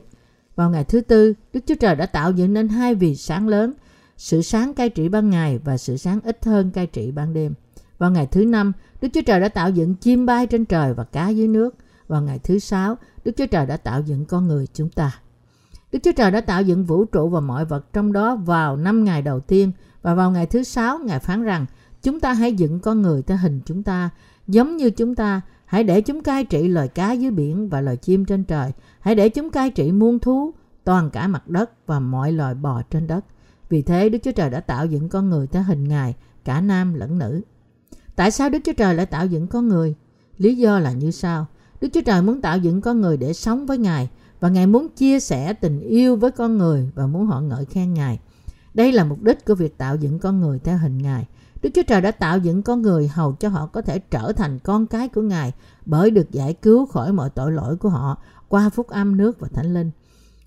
Vào ngày thứ tư, Đức Chúa Trời đã tạo dựng nên hai vì sáng lớn, sự sáng cai trị ban ngày và sự sáng ít hơn cai trị ban đêm. Vào ngày thứ năm, Đức Chúa Trời đã tạo dựng chim bay trên trời và cá dưới nước. Vào ngày thứ sáu, Đức Chúa Trời đã tạo dựng con người chúng ta. Đức Chúa Trời đã tạo dựng vũ trụ và mọi vật trong đó vào năm ngày đầu tiên. Và vào ngày thứ sáu, Ngài phán rằng, chúng ta hãy dựng con người theo hình chúng ta. Giống như chúng ta, hãy để chúng cai trị loài cá dưới biển và loài chim trên trời. Hãy để chúng cai trị muôn thú, toàn cả mặt đất và mọi loài bò trên đất. Vì thế, Đức Chúa Trời đã tạo dựng con người theo hình Ngài, cả nam lẫn nữ. Tại sao Đức Chúa Trời lại tạo dựng con người? Lý do là như sau. Đức Chúa Trời muốn tạo dựng con người để sống với Ngài và Ngài muốn chia sẻ tình yêu với con người và muốn họ ngợi khen Ngài. Đây là mục đích của việc tạo dựng con người theo hình Ngài. Đức Chúa Trời đã tạo dựng con người hầu cho họ có thể trở thành con cái của Ngài bởi được giải cứu khỏi mọi tội lỗi của họ qua phúc âm nước và thánh linh.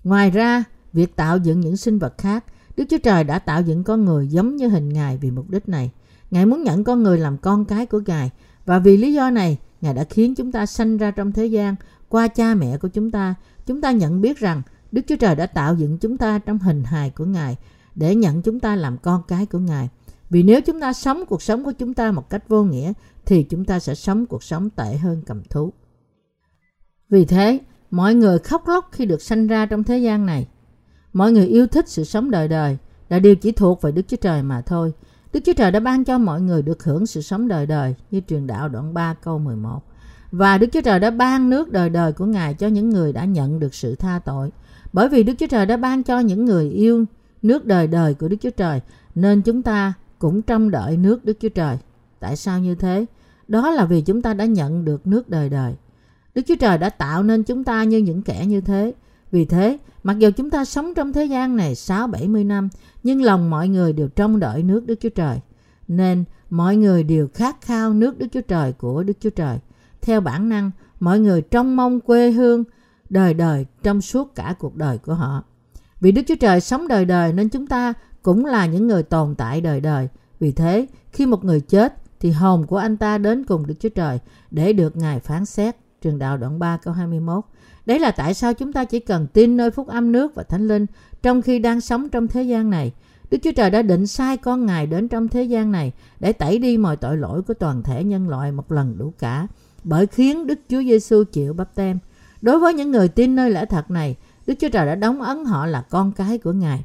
Ngoài ra, việc tạo dựng những sinh vật khác, Đức Chúa Trời đã tạo dựng con người giống như hình Ngài vì mục đích này. Ngài muốn nhận con người làm con cái của Ngài và vì lý do này, Ngài đã khiến chúng ta sanh ra trong thế gian qua cha mẹ của chúng ta. Chúng ta nhận biết rằng Đức Chúa Trời đã tạo dựng chúng ta trong hình hài của Ngài để nhận chúng ta làm con cái của Ngài. Vì nếu chúng ta sống cuộc sống của chúng ta một cách vô nghĩa thì chúng ta sẽ sống cuộc sống tệ hơn cầm thú. Vì thế, mọi người khóc lóc khi được sanh ra trong thế gian này. Mọi người yêu thích sự sống đời đời là điều chỉ thuộc về Đức Chúa Trời mà thôi. Đức Chúa Trời đã ban cho mọi người được hưởng sự sống đời đời như truyền đạo đoạn 3 câu 11. Và Đức Chúa Trời đã ban nước đời đời của Ngài cho những người đã nhận được sự tha tội. Bởi vì Đức Chúa Trời đã ban cho những người yêu nước đời đời của Đức Chúa Trời nên chúng ta cũng trông đợi nước Đức Chúa Trời. Tại sao như thế? Đó là vì chúng ta đã nhận được nước đời đời. Đức Chúa Trời đã tạo nên chúng ta như những kẻ như thế. Vì thế, mặc dù chúng ta sống trong thế gian này 6-70 năm, nhưng lòng mọi người đều trông đợi nước Đức Chúa Trời. Nên mọi người đều khát khao nước Đức Chúa Trời của Đức Chúa Trời. Theo bản năng, mọi người trông mong quê hương đời đời trong suốt cả cuộc đời của họ. Vì Đức Chúa Trời sống đời đời nên chúng ta cũng là những người tồn tại đời đời. Vì thế, khi một người chết thì hồn của anh ta đến cùng Đức Chúa Trời để được Ngài phán xét. Trường đạo đoạn 3 câu 21. Đấy là tại sao chúng ta chỉ cần tin nơi phúc âm nước và thánh linh trong khi đang sống trong thế gian này. Đức Chúa Trời đã định sai con Ngài đến trong thế gian này để tẩy đi mọi tội lỗi của toàn thể nhân loại một lần đủ cả bởi khiến Đức Chúa Giêsu chịu bắp tem. Đối với những người tin nơi lẽ thật này, Đức Chúa Trời đã đóng ấn họ là con cái của Ngài.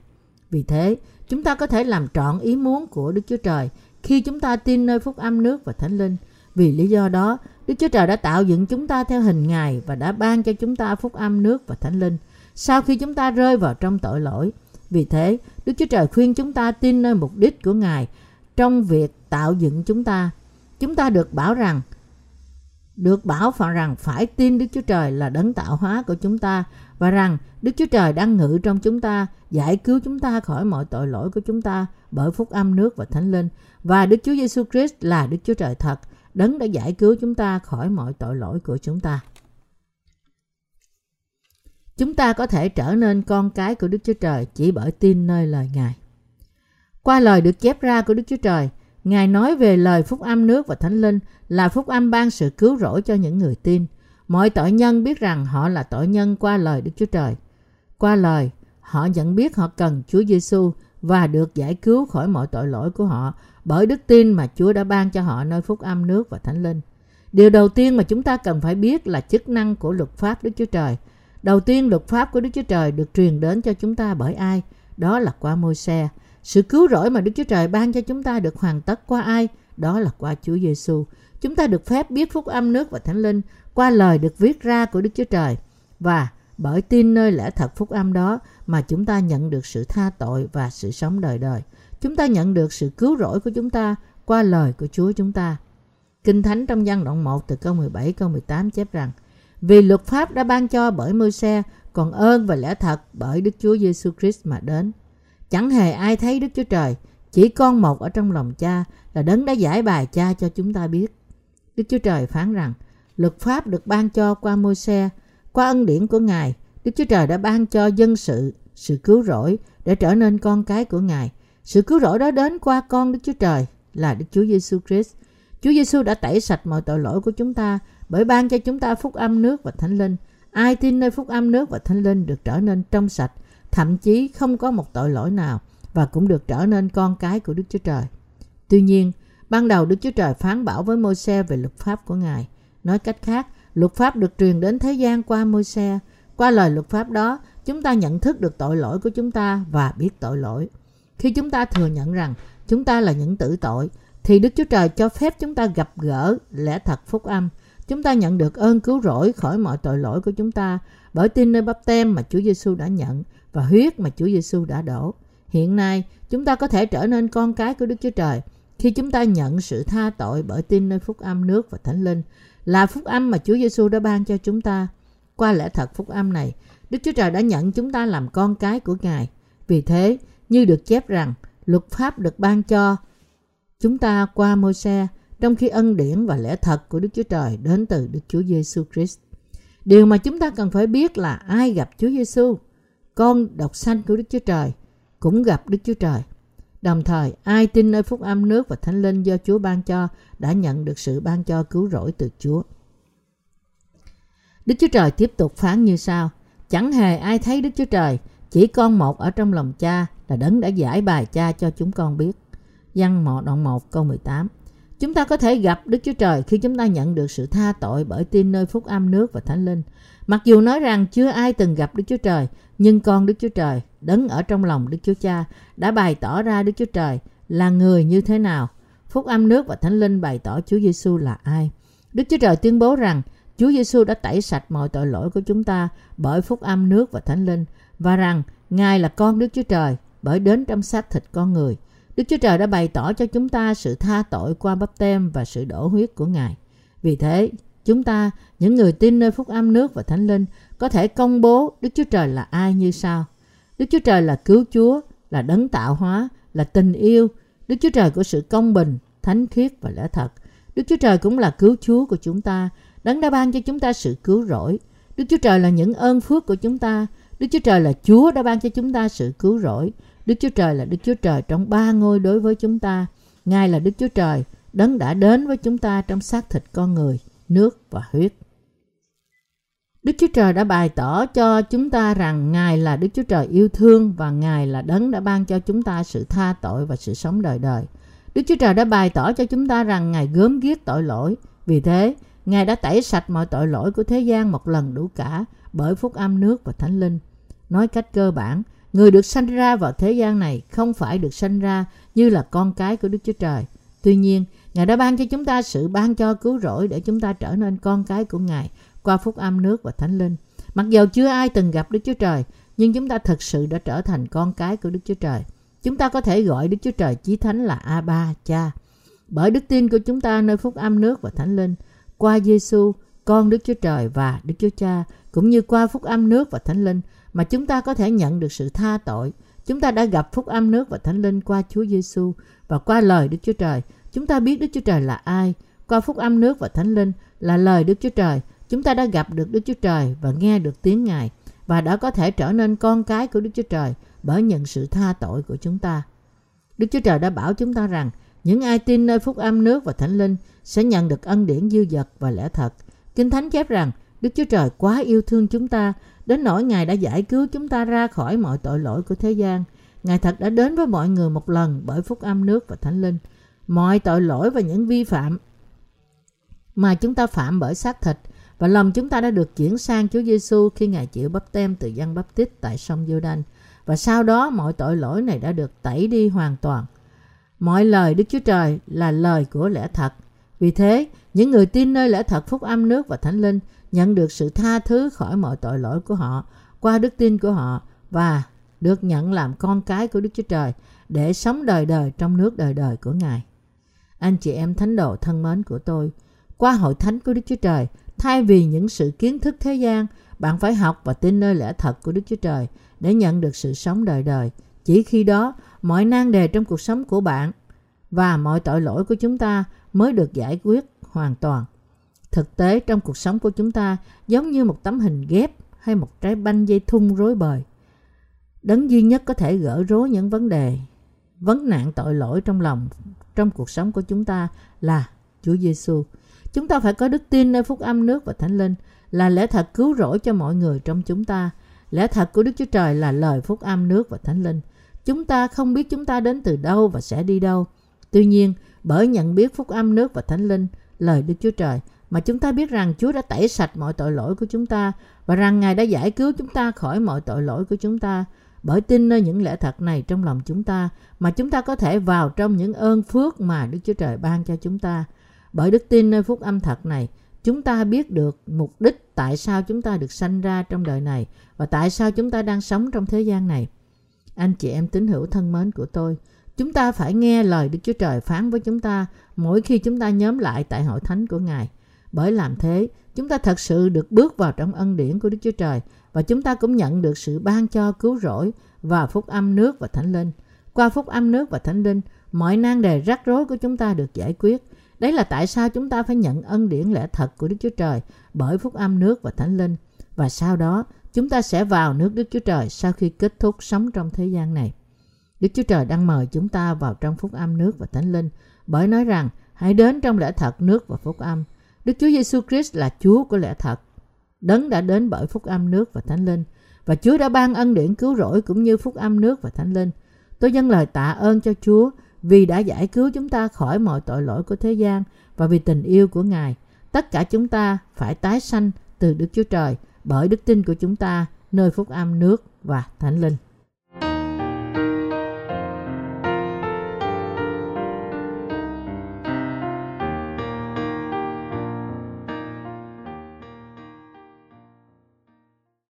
Vì thế, chúng ta có thể làm trọn ý muốn của Đức Chúa Trời khi chúng ta tin nơi phúc âm nước và thánh linh. Vì lý do đó, Đức Chúa Trời đã tạo dựng chúng ta theo hình Ngài và đã ban cho chúng ta phúc âm nước và thánh linh. Sau khi chúng ta rơi vào trong tội lỗi, vì thế, Đức Chúa Trời khuyên chúng ta tin nơi mục đích của Ngài trong việc tạo dựng chúng ta. Chúng ta được bảo rằng được bảo phận rằng phải tin Đức Chúa Trời là đấng tạo hóa của chúng ta và rằng Đức Chúa Trời đang ngự trong chúng ta, giải cứu chúng ta khỏi mọi tội lỗi của chúng ta bởi phúc âm nước và thánh linh và Đức Chúa Giêsu Christ là Đức Chúa Trời thật, đấng đã giải cứu chúng ta khỏi mọi tội lỗi của chúng ta. Chúng ta có thể trở nên con cái của Đức Chúa Trời chỉ bởi tin nơi lời Ngài. Qua lời được chép ra của Đức Chúa Trời, Ngài nói về lời phúc âm nước và thánh linh là phúc âm ban sự cứu rỗi cho những người tin. Mọi tội nhân biết rằng họ là tội nhân qua lời Đức Chúa Trời. Qua lời, họ nhận biết họ cần Chúa Giêsu và được giải cứu khỏi mọi tội lỗi của họ bởi đức tin mà Chúa đã ban cho họ nơi phúc âm nước và thánh linh. Điều đầu tiên mà chúng ta cần phải biết là chức năng của luật pháp Đức Chúa Trời. Đầu tiên, luật pháp của Đức Chúa Trời được truyền đến cho chúng ta bởi ai? Đó là qua môi xe. Sự cứu rỗi mà Đức Chúa Trời ban cho chúng ta được hoàn tất qua ai? đó là qua Chúa Giêsu. Chúng ta được phép biết phúc âm nước và thánh linh qua lời được viết ra của Đức Chúa Trời và bởi tin nơi lẽ thật phúc âm đó mà chúng ta nhận được sự tha tội và sự sống đời đời. Chúng ta nhận được sự cứu rỗi của chúng ta qua lời của Chúa chúng ta. Kinh Thánh trong văn đoạn 1 từ câu 17 câu 18 chép rằng Vì luật pháp đã ban cho bởi môi xe, còn ơn và lẽ thật bởi Đức Chúa Giêsu Christ mà đến. Chẳng hề ai thấy Đức Chúa Trời, chỉ con một ở trong lòng cha là đấng đã giải bài cha cho chúng ta biết. Đức Chúa Trời phán rằng, luật pháp được ban cho qua môi xe, qua ân điển của Ngài, Đức Chúa Trời đã ban cho dân sự sự cứu rỗi để trở nên con cái của Ngài. Sự cứu rỗi đó đến qua con Đức Chúa Trời là Đức Chúa Giêsu Christ. Chúa Giêsu đã tẩy sạch mọi tội lỗi của chúng ta bởi ban cho chúng ta phúc âm nước và thánh linh. Ai tin nơi phúc âm nước và thánh linh được trở nên trong sạch, thậm chí không có một tội lỗi nào và cũng được trở nên con cái của Đức Chúa Trời. Tuy nhiên, ban đầu Đức Chúa Trời phán bảo với Môi-se về luật pháp của Ngài. Nói cách khác, luật pháp được truyền đến thế gian qua Môi-se. Qua lời luật pháp đó, chúng ta nhận thức được tội lỗi của chúng ta và biết tội lỗi. Khi chúng ta thừa nhận rằng chúng ta là những tử tội, thì Đức Chúa Trời cho phép chúng ta gặp gỡ lẽ thật phúc âm. Chúng ta nhận được ơn cứu rỗi khỏi mọi tội lỗi của chúng ta bởi tin nơi bắp tem mà Chúa Giêsu đã nhận và huyết mà Chúa Giêsu đã đổ. Hiện nay, chúng ta có thể trở nên con cái của Đức Chúa Trời khi chúng ta nhận sự tha tội bởi tin nơi phúc âm nước và thánh linh là phúc âm mà Chúa Giêsu đã ban cho chúng ta. Qua lẽ thật phúc âm này, Đức Chúa Trời đã nhận chúng ta làm con cái của Ngài. Vì thế, như được chép rằng, luật pháp được ban cho chúng ta qua môi xe, trong khi ân điển và lẽ thật của Đức Chúa Trời đến từ Đức Chúa Giêsu Christ. Điều mà chúng ta cần phải biết là ai gặp Chúa Giêsu, con độc sanh của Đức Chúa Trời, cũng gặp Đức Chúa Trời. Đồng thời, ai tin nơi phúc âm nước và thánh linh do Chúa ban cho đã nhận được sự ban cho cứu rỗi từ Chúa. Đức Chúa Trời tiếp tục phán như sau. Chẳng hề ai thấy Đức Chúa Trời, chỉ con một ở trong lòng cha là đấng đã giải bài cha cho chúng con biết. Văn mọ đoạn 1 câu 18 Chúng ta có thể gặp Đức Chúa Trời khi chúng ta nhận được sự tha tội bởi tin nơi phúc âm nước và thánh linh. Mặc dù nói rằng chưa ai từng gặp Đức Chúa Trời, nhưng con Đức Chúa Trời, đấng ở trong lòng Đức Chúa Cha, đã bày tỏ ra Đức Chúa Trời là người như thế nào. Phúc âm nước và thánh linh bày tỏ Chúa Giêsu là ai. Đức Chúa Trời tuyên bố rằng Chúa Giêsu đã tẩy sạch mọi tội lỗi của chúng ta bởi phúc âm nước và thánh linh và rằng Ngài là con Đức Chúa Trời bởi đến trong xác thịt con người. Đức Chúa Trời đã bày tỏ cho chúng ta sự tha tội qua bắp tem và sự đổ huyết của Ngài. Vì thế, chúng ta, những người tin nơi phúc âm nước và thánh linh, có thể công bố Đức Chúa Trời là ai như sau. Đức Chúa Trời là cứu Chúa, là đấng tạo hóa, là tình yêu, Đức Chúa Trời của sự công bình, thánh khiết và lẽ thật. Đức Chúa Trời cũng là cứu Chúa của chúng ta, đấng đã ban cho chúng ta sự cứu rỗi. Đức Chúa Trời là những ơn phước của chúng ta. Đức Chúa Trời là Chúa đã ban cho chúng ta sự cứu rỗi. Đức Chúa Trời là Đức Chúa Trời trong ba ngôi đối với chúng ta. Ngài là Đức Chúa Trời, đấng đã đến với chúng ta trong xác thịt con người, nước và huyết. Đức Chúa Trời đã bày tỏ cho chúng ta rằng Ngài là Đức Chúa Trời yêu thương và Ngài là đấng đã ban cho chúng ta sự tha tội và sự sống đời đời. Đức Chúa Trời đã bày tỏ cho chúng ta rằng Ngài gớm ghiếc tội lỗi. Vì thế, Ngài đã tẩy sạch mọi tội lỗi của thế gian một lần đủ cả bởi phúc âm nước và thánh linh. Nói cách cơ bản, người được sanh ra vào thế gian này không phải được sanh ra như là con cái của Đức Chúa Trời. Tuy nhiên, Ngài đã ban cho chúng ta sự ban cho cứu rỗi để chúng ta trở nên con cái của Ngài qua phúc âm nước và thánh linh. Mặc dầu chưa ai từng gặp Đức Chúa Trời, nhưng chúng ta thực sự đã trở thành con cái của Đức Chúa Trời. Chúng ta có thể gọi Đức Chúa Trời Chí Thánh là A-ba, Cha. Bởi đức tin của chúng ta nơi phúc âm nước và thánh linh, qua Giêsu, con Đức Chúa Trời và Đức Chúa Cha, cũng như qua phúc âm nước và thánh linh mà chúng ta có thể nhận được sự tha tội. Chúng ta đã gặp phúc âm nước và thánh linh qua Chúa Giêsu và qua lời Đức Chúa Trời. Chúng ta biết Đức Chúa Trời là ai. Qua phúc âm nước và thánh linh là lời Đức Chúa Trời. Chúng ta đã gặp được Đức Chúa Trời và nghe được tiếng Ngài và đã có thể trở nên con cái của Đức Chúa Trời bởi nhận sự tha tội của chúng ta. Đức Chúa Trời đã bảo chúng ta rằng, những ai tin nơi phúc âm nước và thánh linh sẽ nhận được ân điển dư dật và lẽ thật. Kinh Thánh chép rằng, Đức Chúa Trời quá yêu thương chúng ta, đến nỗi Ngài đã giải cứu chúng ta ra khỏi mọi tội lỗi của thế gian. Ngài thật đã đến với mọi người một lần bởi phúc âm nước và thánh linh. Mọi tội lỗi và những vi phạm mà chúng ta phạm bởi xác thịt và lòng chúng ta đã được chuyển sang Chúa Giêsu khi Ngài chịu bắp tem từ dân bắp tít tại sông giô đanh và sau đó mọi tội lỗi này đã được tẩy đi hoàn toàn. Mọi lời Đức Chúa Trời là lời của lẽ thật. Vì thế, những người tin nơi lẽ thật phúc âm nước và thánh linh nhận được sự tha thứ khỏi mọi tội lỗi của họ qua đức tin của họ và được nhận làm con cái của Đức Chúa Trời để sống đời đời trong nước đời đời của Ngài. Anh chị em thánh đồ thân mến của tôi, qua hội thánh của Đức Chúa Trời, thay vì những sự kiến thức thế gian, bạn phải học và tin nơi lẽ thật của Đức Chúa Trời để nhận được sự sống đời đời. Chỉ khi đó, mọi nan đề trong cuộc sống của bạn và mọi tội lỗi của chúng ta mới được giải quyết hoàn toàn. Thực tế trong cuộc sống của chúng ta giống như một tấm hình ghép hay một trái banh dây thun rối bời. Đấng duy nhất có thể gỡ rối những vấn đề, vấn nạn tội lỗi trong lòng, trong cuộc sống của chúng ta là Chúa Giêsu. Chúng ta phải có đức tin nơi phúc âm nước và thánh linh là lẽ thật cứu rỗi cho mọi người trong chúng ta. Lẽ thật của Đức Chúa Trời là lời phúc âm nước và thánh linh. Chúng ta không biết chúng ta đến từ đâu và sẽ đi đâu. Tuy nhiên, bởi nhận biết phúc âm nước và thánh linh, lời Đức Chúa Trời, mà chúng ta biết rằng Chúa đã tẩy sạch mọi tội lỗi của chúng ta và rằng Ngài đã giải cứu chúng ta khỏi mọi tội lỗi của chúng ta. Bởi tin nơi những lẽ thật này trong lòng chúng ta mà chúng ta có thể vào trong những ơn phước mà Đức Chúa Trời ban cho chúng ta. Bởi đức tin nơi phúc âm thật này, chúng ta biết được mục đích tại sao chúng ta được sanh ra trong đời này và tại sao chúng ta đang sống trong thế gian này. Anh chị em tín hữu thân mến của tôi, chúng ta phải nghe lời Đức Chúa Trời phán với chúng ta mỗi khi chúng ta nhóm lại tại hội thánh của Ngài. Bởi làm thế, chúng ta thật sự được bước vào trong ân điển của Đức Chúa Trời và chúng ta cũng nhận được sự ban cho cứu rỗi và phúc âm nước và thánh linh. Qua phúc âm nước và thánh linh, mọi nan đề rắc rối của chúng ta được giải quyết. Đấy là tại sao chúng ta phải nhận ân điển lẽ thật của Đức Chúa Trời bởi phúc âm nước và thánh linh. Và sau đó, chúng ta sẽ vào nước Đức Chúa Trời sau khi kết thúc sống trong thế gian này. Đức Chúa Trời đang mời chúng ta vào trong phúc âm nước và thánh linh bởi nói rằng hãy đến trong lẽ thật nước và phúc âm. Đức Chúa Giêsu Christ là Chúa của lẽ thật. Đấng đã đến bởi phúc âm nước và thánh linh và Chúa đã ban ân điển cứu rỗi cũng như phúc âm nước và thánh linh. Tôi dâng lời tạ ơn cho Chúa vì đã giải cứu chúng ta khỏi mọi tội lỗi của thế gian và vì tình yêu của Ngài. Tất cả chúng ta phải tái sanh từ Đức Chúa Trời bởi đức tin của chúng ta nơi phúc âm nước và thánh linh.